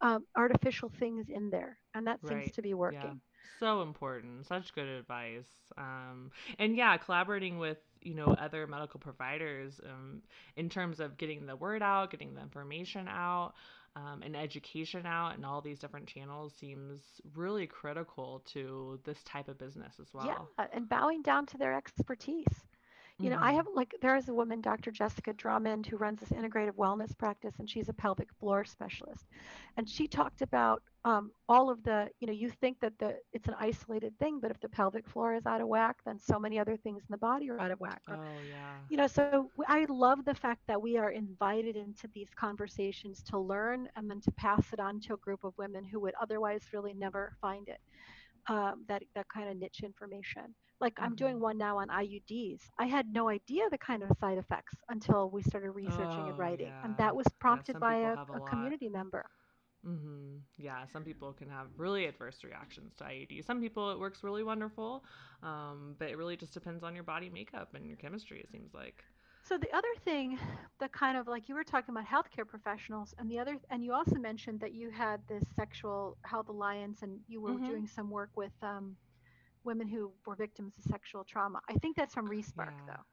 um, artificial things in there, and that seems to be Yeah. working. So important. Such good advice. Um, and yeah, collaborating with, you know, other medical providers um, in terms of getting the word out, getting the information out, um, and education out, and all these different channels seems really critical to this type of business as well. Yeah, and bowing down to their expertise. You know, I Mm-hmm. have like there is a woman, Dr. Jessica Drummond, who runs this integrative wellness practice, and she's a pelvic floor specialist. And she talked about um, all of the, you know, you think that the it's an isolated thing, but if the pelvic floor is out of whack, then so many other things in the body are out of whack. Or, Oh, yeah. you know, so I love the fact that we are invited into these conversations to learn and then to pass it on to a group of women who would otherwise really never find it um, that that kind of niche information. Like I'm Mm-hmm. doing one now on IUDs. I had no idea the kind of side effects until we started researching and Oh, writing, and that was prompted some by a, a a community member. Hmm Yeah, some people can have really adverse reactions to IUD. Some people it works really wonderful, um, but it really just depends on your body makeup and your chemistry. It seems like. So the other thing that kind of like you were talking about healthcare professionals, and the other, and you also mentioned that you had this sexual health alliance, and you were hmm doing some work with um, women who were victims of sexual trauma. I think that's from Respark, Yeah. though.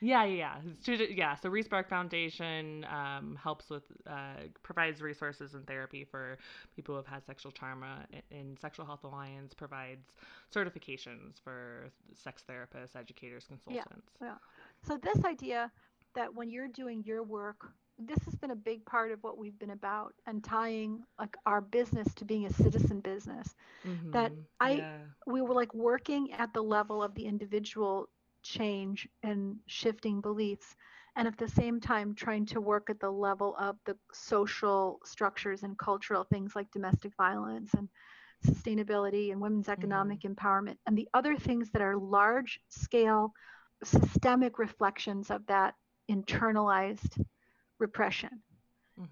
Yeah, yeah, yeah. It's two di- yeah. So Respark Foundation um, helps with uh, provides resources and therapy for people who have had sexual trauma, and Sexual Health Alliance provides certifications for sex therapists, educators, consultants. yeah. So this idea that when you're doing your work, this has been a big part of what we've been about and tying like our business to being a citizen business. That hmm I Yeah. we were like working at the level of the individual change and shifting beliefs and at the same time trying to work at the level of the social structures and cultural things like domestic violence and sustainability and women's hmm economic empowerment and the other things that are large scale systemic reflections of that internalized repression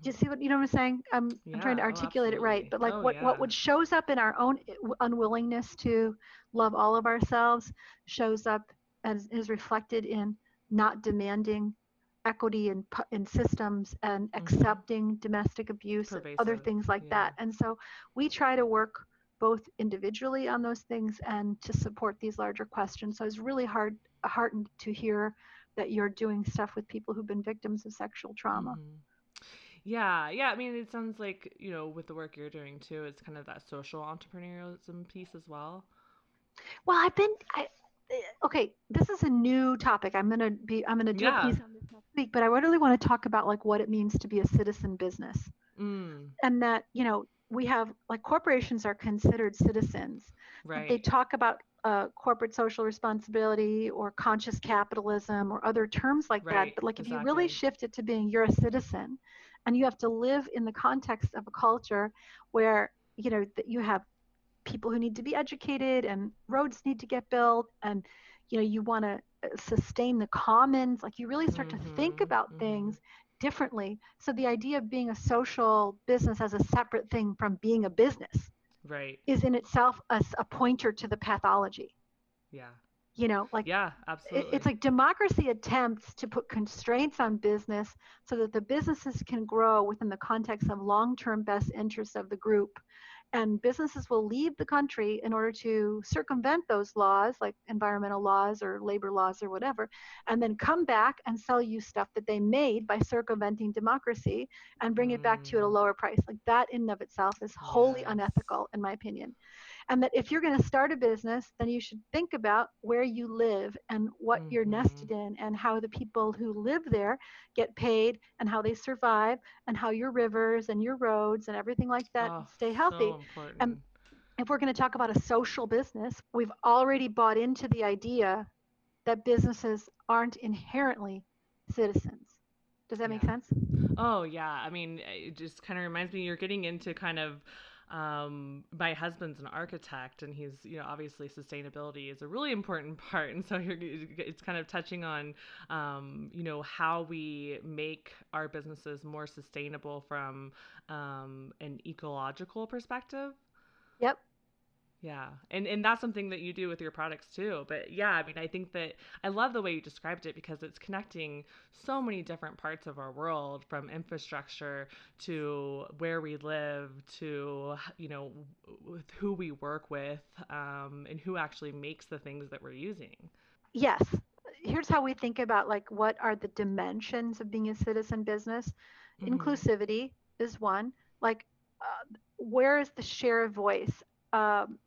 do you hmm see what you know what I'm saying? I'm I'm trying to Yeah. Oh, articulate it right, but like Oh, what what yeah. would shows up in our own unwillingness to love all of ourselves shows up as is reflected in not demanding equity in in systems and hmm accepting domestic abuse and other things like Yeah. that. And so we try to work both individually on those things and to support these larger questions. So I was really hard heartened to hear that you're doing stuff with people who've been victims of sexual trauma. hmm Yeah. Yeah. I mean, it sounds like, you know, with the work you're doing too, it's kind of that social entrepreneurialism piece as well. Well, I've been I okay, this is a new topic. I'm going to be I'm to do a Yeah. piece on this next week, but I really want to talk about like what it means to be a citizen business. Mm. And that, you know, we have like corporations are considered citizens. Right. They talk about uh, corporate social responsibility or conscious capitalism or other terms like that. Right. But like if you really shift it to being you're a citizen and you have to live in the context of a culture where, you know, that you have people who need to be educated and roads need to get built and you know you want to sustain the commons like you really start to think hmm about hmm things differently so the idea of being a social business as a separate thing from being a business Right. is in itself a, a pointer to the pathology Yeah. you know like Yeah. it, it's like democracy attempts to put constraints on business so that the businesses can grow within the context of long-term best interests of the group and businesses will leave the country in order to circumvent those laws like environmental laws or labor laws or whatever and then come back and sell you stuff that they made by circumventing democracy and bring it back to you at a Mm. lower price. Like that in and of itself is wholly unethical in my opinion and that if you're going to start a business then you should think about where you live and what you're hmm nested in and how the people who live there get paid and how they survive and how your rivers and your roads and everything like that Oh, stay so healthy. And if we're going to talk about a social business we've already bought into the idea that businesses aren't inherently citizens. Does that make sense? Oh yeah, I mean, it just kind of reminds me you're getting into kind of um my husband's an architect and he's you know obviously sustainability is a really important [laughs] part and so it's kind of touching on um you know how we make our businesses more sustainable from um an ecological perspective. Yep Yeah. And and that's something that you do with your products too. But yeah, I mean, I think that I love the way you described it because it's connecting so many different parts of our world from infrastructure to where we live to, you know, with who we work with um, and who actually makes the things that we're using. Yes. Here's how we think about like what are the dimensions of being a citizen business. hmm Inclusivity is one. Like uh, where is the share of voice? Um,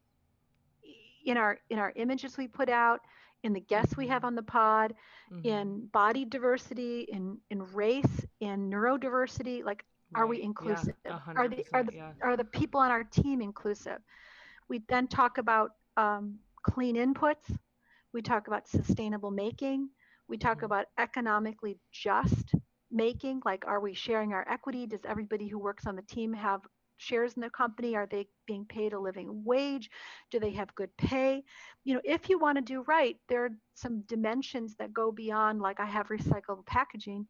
in our in our images we put out in the guests we have hmm on the pod hmm in body diversity in in race in neurodiversity like are we Right. Yeah. inclusive? Are the are the Yeah. are the people on our team inclusive? We then talk about um, clean inputs. We talk about sustainable making. We talk hmm about economically just making like are we sharing our equity? Does everybody who works on the team have shares in the company are they being paid a living wage do they have good pay you know if you want to do right there are some dimensions that go beyond like i have recycled packaging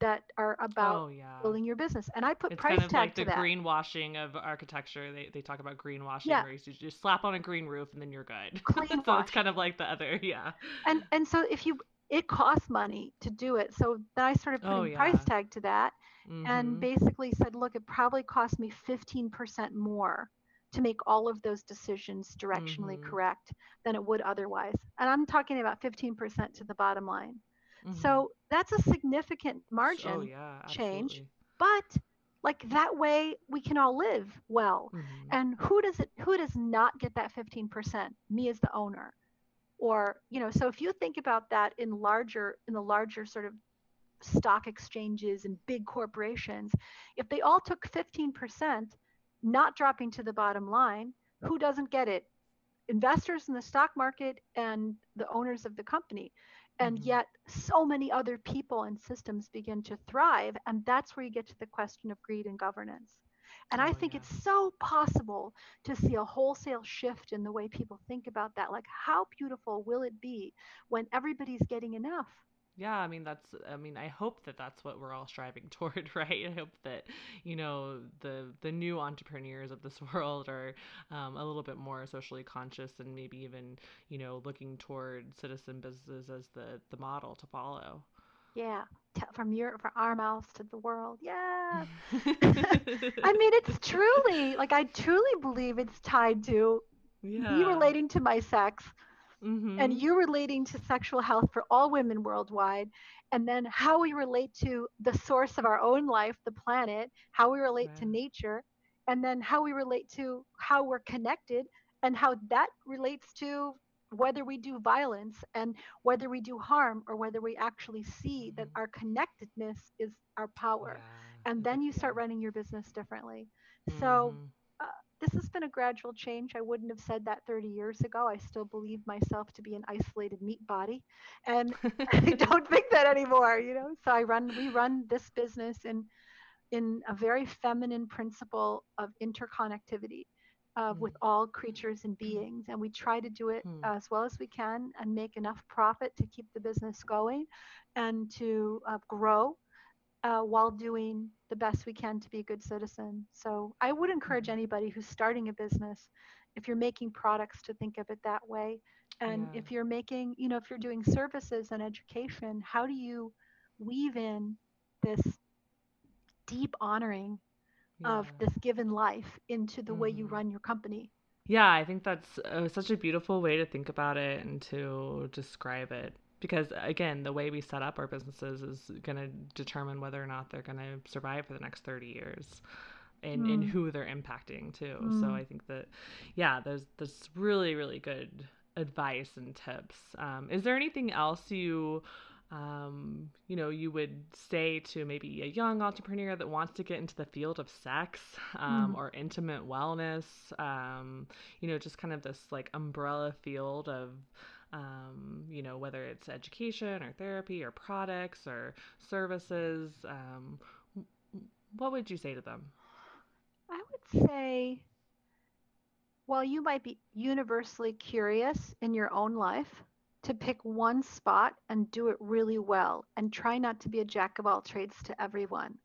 that are about Oh yeah. building your business and i put It's kind price of tag like the that greenwashing of architecture. They, they talk about greenwashing yeah where you just slap on a green roof and then you're good. [laughs] clean so it's kind of like the other, [laughs] yeah. and and so if you it costs money to do it so then i started Oh putting price tag to that and Mhm. basically said look it probably cost me 15% more to make all of those decisions directionally Mhm. correct than it would otherwise and i'm talking about 15% to the bottom line Mhm. so that's a significant Oh margin yeah, change but like that way we can all live well Mhm. and who does it who does not get that 15% me as the owner or you know so if you think about that in larger in the larger sort of stock exchanges and big corporations if they all took 15% not dropping to the bottom line who doesn't get it? Investors in the stock market and the owners of the company. And Mhm. yet so many other people and systems begin to thrive and that's where you get to the question of greed and governance and i think it's so possible to see a wholesale shift in the way people think about that like how beautiful will it be when everybody's getting enough Yeah, I mean that's I mean I hope that that's what we're all striving [laughs] toward, right? I hope that you know the the new entrepreneurs of this [laughs] world are um, a little bit more socially conscious and maybe even you know looking toward citizen businesses as the the model to follow. Yeah from your from our mouths to the world. Yeah. [laughs] I mean it's [laughs] truly like i truly believe it's tied to me relating to my sex and Mhm. you relating to sexual health for all women worldwide, and then how we relate to the source of our own life, the planet, how we relate to nature, and then how we relate to how we're connected, and how that relates to whether we do violence and whether we do harm or whether we actually see that Mhm. our connectedness is our power. Yeah. And then you start yeah. running your business differently. So, Mhm. uh, this has been a gradual change. I wouldn't have said that 30 years ago. I still believe myself to be an isolated meat body, and [laughs] I [laughs] don't think that anymore. You know, so I run. We run this business in in a very feminine principle of interconnectivity. With Mm. all creatures and beings, and we try to do it Hmm. as well as we can and make enough profit to keep the business going and to uh, grow uh, while doing the best we can to be a good citizen. So I would encourage anybody who's starting a business, if you're making products, to think of it that way. And Yeah. if you're making, you know, if you're doing services and education, how do you weave in this deep honoring of this given life into the way you Mhm. run your company? Yeah, I think that's uh, such a beautiful way to think about it and to describe it. Because again, the way we set up our businesses is going to determine whether or not they're going to survive for the next 30 years and, and Mm, who they're impacting too. So mm. I think that, yeah, there's this really, really good advice and tips. Um, is there anything else you um, you know, you would say to maybe a young entrepreneur that wants to get into the field of sex um, Mm. or intimate wellness, um, you know, just kind of this like umbrella field of, um, you know, whether it's education or therapy or products or services, um, what would you say to them? I would say, while you might be universally curious in your own life, to pick one spot and do it really well and try not to be a jack of all trades to everyone.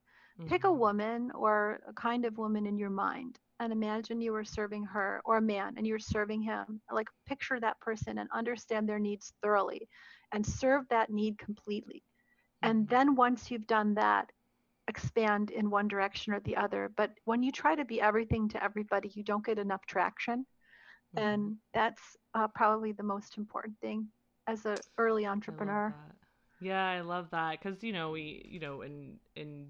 Pick a woman or a kind of woman in your mind and imagine you were serving her or a man and you're serving him. Like picture that person and understand their needs thoroughly and serve that need completely. And Mm-hmm. then once you've done that, expand in one direction or the other. But when you try to be everything to everybody, you don't get enough traction. Mhm. And that's uh, probably the most important thing as an early entrepreneur. that. Yeah, I love that because you know we you know in in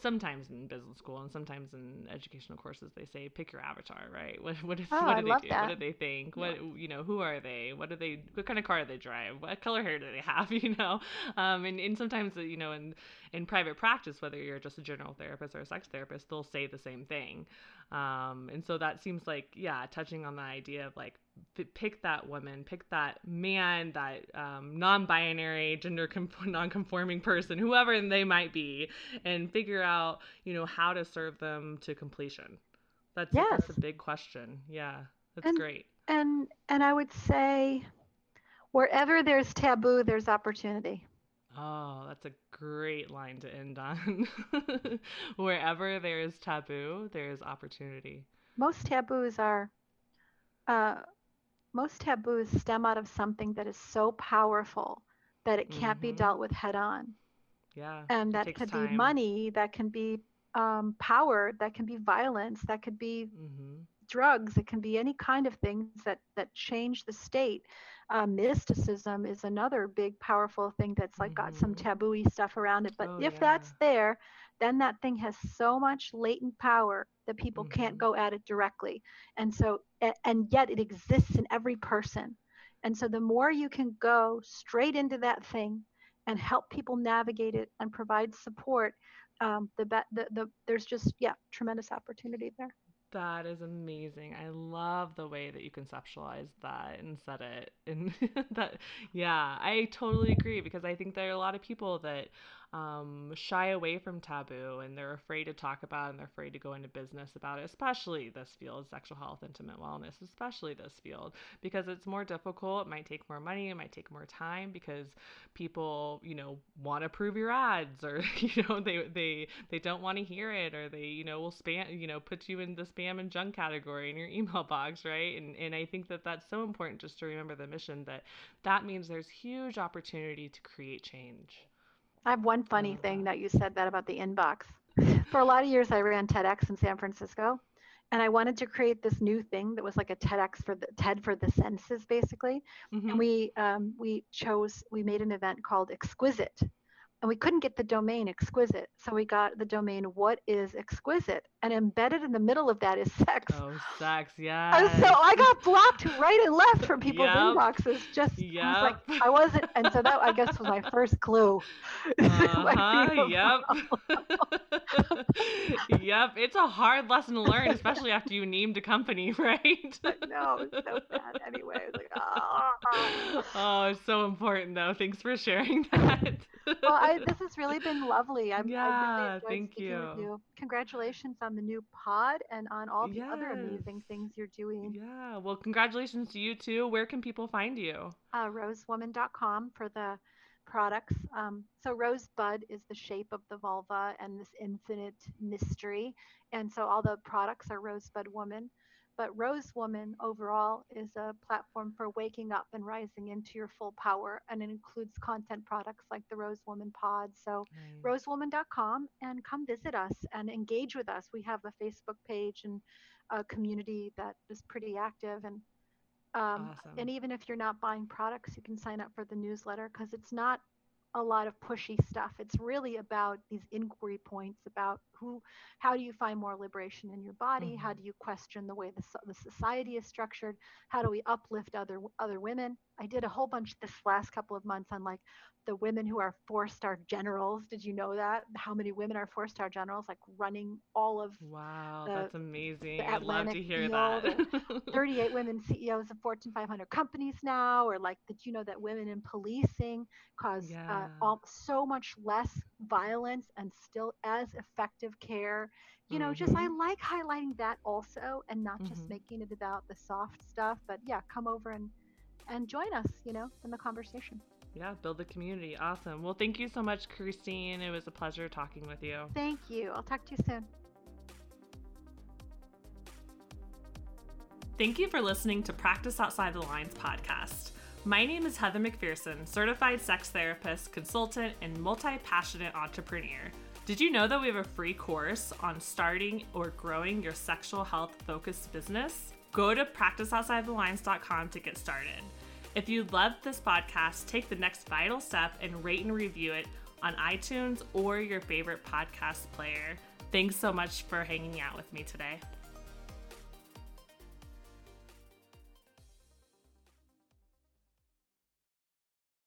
sometimes in business school and sometimes in educational courses they say pick your avatar right [laughs] what what, is, Oh, what I do they love do that. what do they think Yeah. what you know who are they what do they what kind of car do they drive what color hair do they have [laughs] you know um and, and sometimes you know in in private practice whether you're just a general therapist or a sex therapist they'll say the same thing um and so that seems like yeah touching on the idea of like pick that woman pick that man that um, non-binary gender conf- [laughs] non-conforming person whoever they might be and figure out you know how to serve them to completion. That's Yes. that's a big question. Yeah that's And- great. And and I would say wherever there's taboo, there's opportunity. oh that's a great line to end on. [laughs] Wherever there is taboo there is opportunity. Most taboos are uh, most taboos stem out of something that is so powerful that it can't be Mhm. dealt with head on. yeah And that could time. be money, that can be um, power, that can be violence, that could be hmm drugs it can be any kind of things that that change the state uh, mysticism is another big powerful thing that's like got some Mhm. taboo stuff around it but Oh, if yeah. that's there then that thing has so much latent power that people can't Mhm. go at it directly and so and yet it exists in every person and so the more you can go straight into that thing and help people navigate it and provide support um, the, be- the the there's just yeah tremendous opportunity there That is amazing. I love the way that you conceptualized that and said it. And [laughs] that, yeah, I totally agree because I think there are a lot of people that um, shy away from taboo and they're afraid to talk about it and they're afraid to go into business about it, especially this field, sexual health, intimate wellness, especially this field, because it's more difficult. It might take more money, it might take more time because people, you know, want to prove your ads or, [laughs] you know, they, they, they don't want to hear it or they, you know, will spam, you know, put you in the spam and junk category in your [laughs] email box, right? And, and I think that that's so important just to remember the mission that that means there's huge opportunity to create change. I have one funny thing that. you said that about the inbox. For a lot of years, I ran TEDx in San Francisco, and I wanted to create this new thing that was like a TEDx for the TED for the senses, basically. Mhm. And we um, we chose we made an event called Exquisite, and we couldn't get the domain Exquisite, so we got the domain What is Exquisite, and embedded in the middle of that is sex. Oh, sex, yeah. [laughs] And so I got blocked right and left from people's Yep. inboxes. Just I was like I wasn't, and so that I guess was my [laughs] first clue. [laughs] Uh-huh, yep. yep, it's a hard lesson to learn, especially after you named a company, right? no, it's so sad. Anyway, I was like, ah. oh, it's so important though. Thanks for sharing that. Well, I, [laughs] this has really been lovely. I'm, I Yeah, really thank you. you. Congratulations on the new pod and on all the other amazing things you're doing. yeah, well, congratulations to you too. Where can people find you? Uh, rosewoman.com for the products. Um, so rosebud is the shape of the vulva and this infinite mystery, and so all the products are Rosebud Woman. But Rose Woman overall is a platform for waking up and rising into your full power, and it includes content products like the Rose Woman Pod. So Nice. rosewoman.com and come visit us and engage with us. We have a Facebook page and a community that is pretty active and um, Awesome. and even if you're not buying products, you can sign up for the newsletter because it's not a lot of pushy stuff. It's really about these inquiry points about who, how do you find more liberation in your body? How Mhm. do you question the way the, the society is structured? How do we uplift other other women? I did a whole bunch this last couple of months on like the women who are four star generals. Did you know that? How many women are four star generals? Like running all of Wow, the- that's amazing. I'd love to hear that. [laughs] 38 women CEOs of Fortune 500 companies now, or like, did you know that women in policing cause uh, all, so much less violence and still as effective care? You know, just I Mhm. like highlighting that also and not just Mhm. making it about the soft stuff. But yeah, come over and and join us, you know, in the conversation. yeah, build the community. Awesome. Well, thank you so much, Christine. It was a pleasure talking with you. Thank you. I'll talk to you soon. Thank you for listening to Practice Outside the Lines podcast. My name is Heather McPherson, certified sex therapist, consultant, and multi passionate entrepreneur. Did you know that we have a free course on starting or growing your sexual health focused business? Go to practiceoutsidethelines.com to get started. If you loved this podcast, take the next vital step and rate and review it on iTunes or your favorite podcast player. Thanks so much for hanging out with me today.